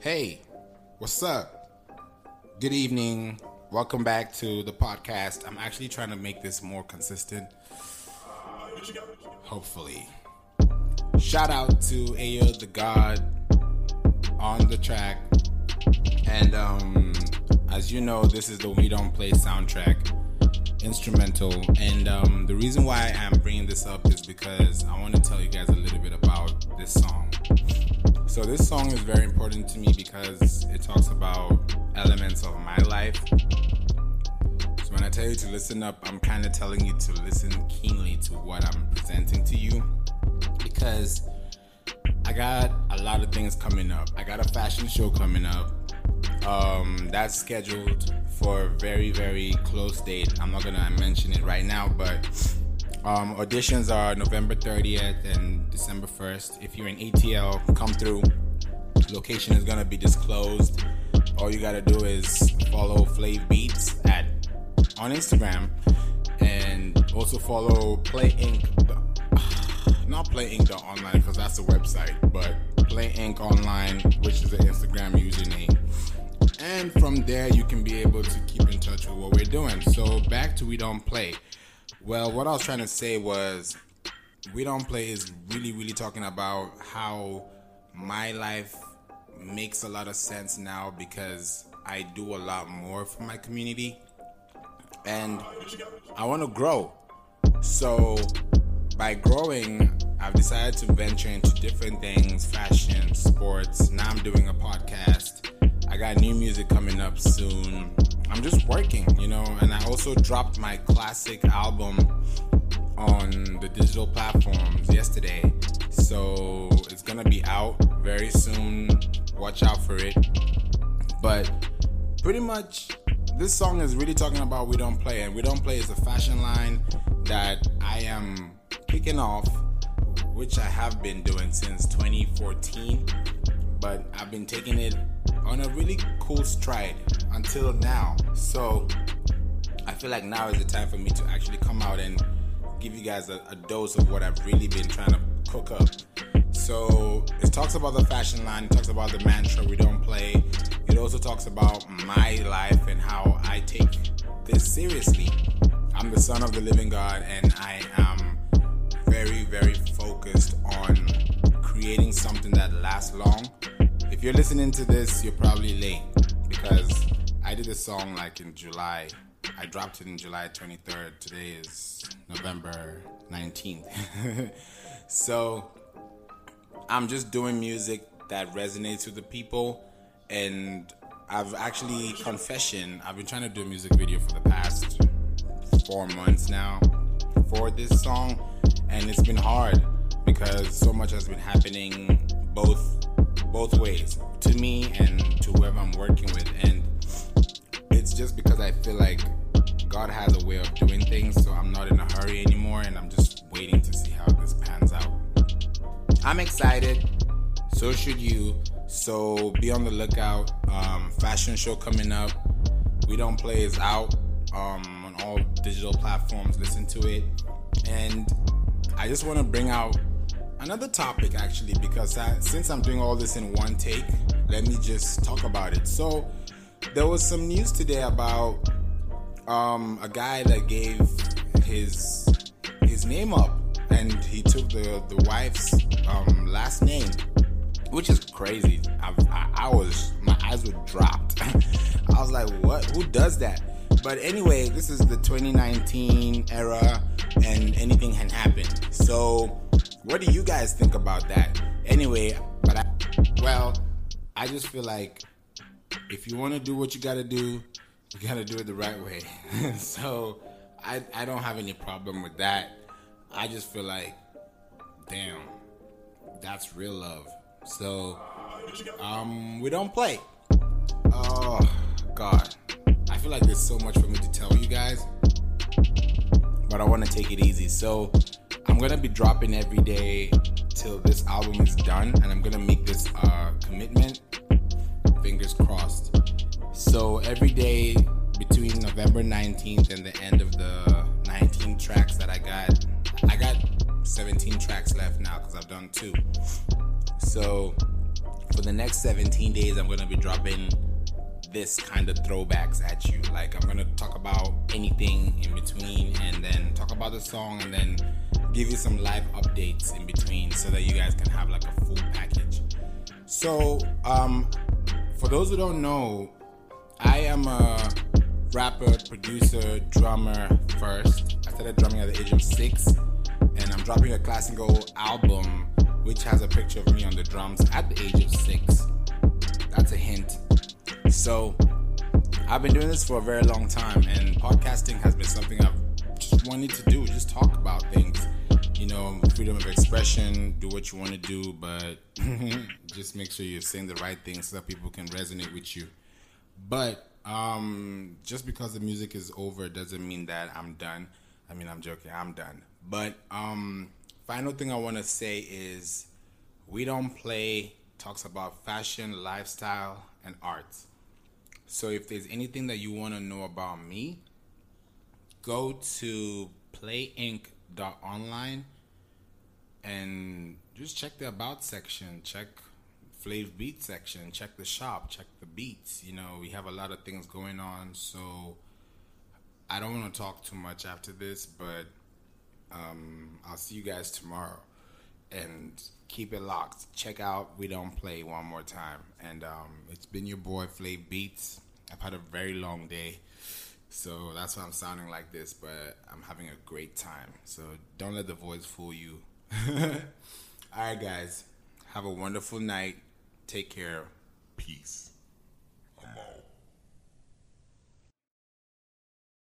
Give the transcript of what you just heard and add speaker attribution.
Speaker 1: Hey, what's up? Good evening. Welcome back to the podcast. I'm actually trying to make this more consistent. Hopefully. Shout out to Ayo the God on the track. And um as you know, this is the We Don't Play soundtrack instrumental. And um, the reason why I'm bringing this up is because I want to tell you guys a little bit about this song. So, this song is very important to me because it talks about elements of my life. So, when I tell you to listen up, I'm kind of telling you to listen keenly to what I'm presenting to you because I got a lot of things coming up. I got a fashion show coming up. Um, that's scheduled for a very, very close date. I'm not gonna mention it right now, but um, auditions are November 30th and December 1st. If you're in ATL, come through. Location is gonna be disclosed. All you gotta do is follow Flav Beats at on Instagram, and also follow Play Inc. Not Play Inc. online because that's a website, but Play Inc. online, which is an Instagram username and from there you can be able to keep in touch with what we're doing. So back to we don't play. Well, what I was trying to say was we don't play is really really talking about how my life makes a lot of sense now because I do a lot more for my community and I want to grow. So by growing, I've decided to venture into different things, fashion, sports. Now I'm doing a podcast I got new music coming up soon. I'm just working, you know, and I also dropped my classic album on the digital platforms yesterday. So it's gonna be out very soon. Watch out for it. But pretty much, this song is really talking about We Don't Play, and We Don't Play is a fashion line that I am kicking off, which I have been doing since 2014. But I've been taking it on a really cool stride until now. So I feel like now is the time for me to actually come out and give you guys a, a dose of what I've really been trying to cook up. So it talks about the fashion line, it talks about the mantra we don't play. It also talks about my life and how I take this seriously. I'm the son of the living God and I am very, very focused on creating something that lasts long if you're listening to this, you're probably late because I did a song like in July. I dropped it in July 23rd. Today is November 19th. so I'm just doing music that resonates with the people. And I've actually, confession, I've been trying to do a music video for the past four months now for this song. And it's been hard because so much has been happening both both ways to me and to whoever I'm working with. And just because I feel like God has a way of doing things, so I'm not in a hurry anymore, and I'm just waiting to see how this pans out. I'm excited, so should you. So be on the lookout. Um, fashion show coming up. We Don't Play is out um, on all digital platforms. Listen to it. And I just want to bring out another topic actually because I, since I'm doing all this in one take, let me just talk about it. So there was some news today about um, a guy that gave his his name up and he took the the wife's um, last name, which is crazy. I, I, I was my eyes were dropped. I was like, what? Who does that? But anyway, this is the 2019 era, and anything can happen. So what do you guys think about that? Anyway, but I, well, I just feel like if you want to do what you got to do, you got to do it the right way. so I, I don't have any problem with that. I just feel like, damn, that's real love. So, um, we don't play. Oh, God. I feel like there's so much for me to tell you guys, but I want to take it easy. So, I'm gonna be dropping every day till this album is done, and I'm gonna make this uh, commitment. Fingers crossed. So every day between November 19th and the end of the 19 tracks that I got, I got 17 tracks left now because I've done two. So for the next 17 days, I'm gonna be dropping this kind of throwbacks at you. Like I'm gonna talk about anything in between, and then talk about the song, and then give you some live updates in between, so that you guys can have like a full package. So, um, for those who don't know, I am a rapper, producer, drummer first. I started drumming at the age of six, and I'm dropping a classical album which has a picture of me on the drums at the age of six. That's a hint. So, I've been doing this for a very long time, and podcasting has been something I've just wanted to do, just talk about things. You know, freedom of expression, do what you want to do, but just make sure you're saying the right things so that people can resonate with you. But um, just because the music is over doesn't mean that I'm done. I mean, I'm joking, I'm done. But um, final thing I want to say is we don't play talks about fashion, lifestyle, and arts. So if there's anything that you want to know about me, go to playinc.online and just check the about section, check Flav Beat section, check the shop, check the beats. You know, we have a lot of things going on, so I don't want to talk too much after this, but um, I'll see you guys tomorrow. And keep it locked. Check out We Don't Play one more time. And um, it's been your boy Flav Beats. I've had a very long day. So that's why I'm sounding like this, but I'm having a great time. So don't let the voice fool you. All right, guys. Have a wonderful night. Take care. Peace.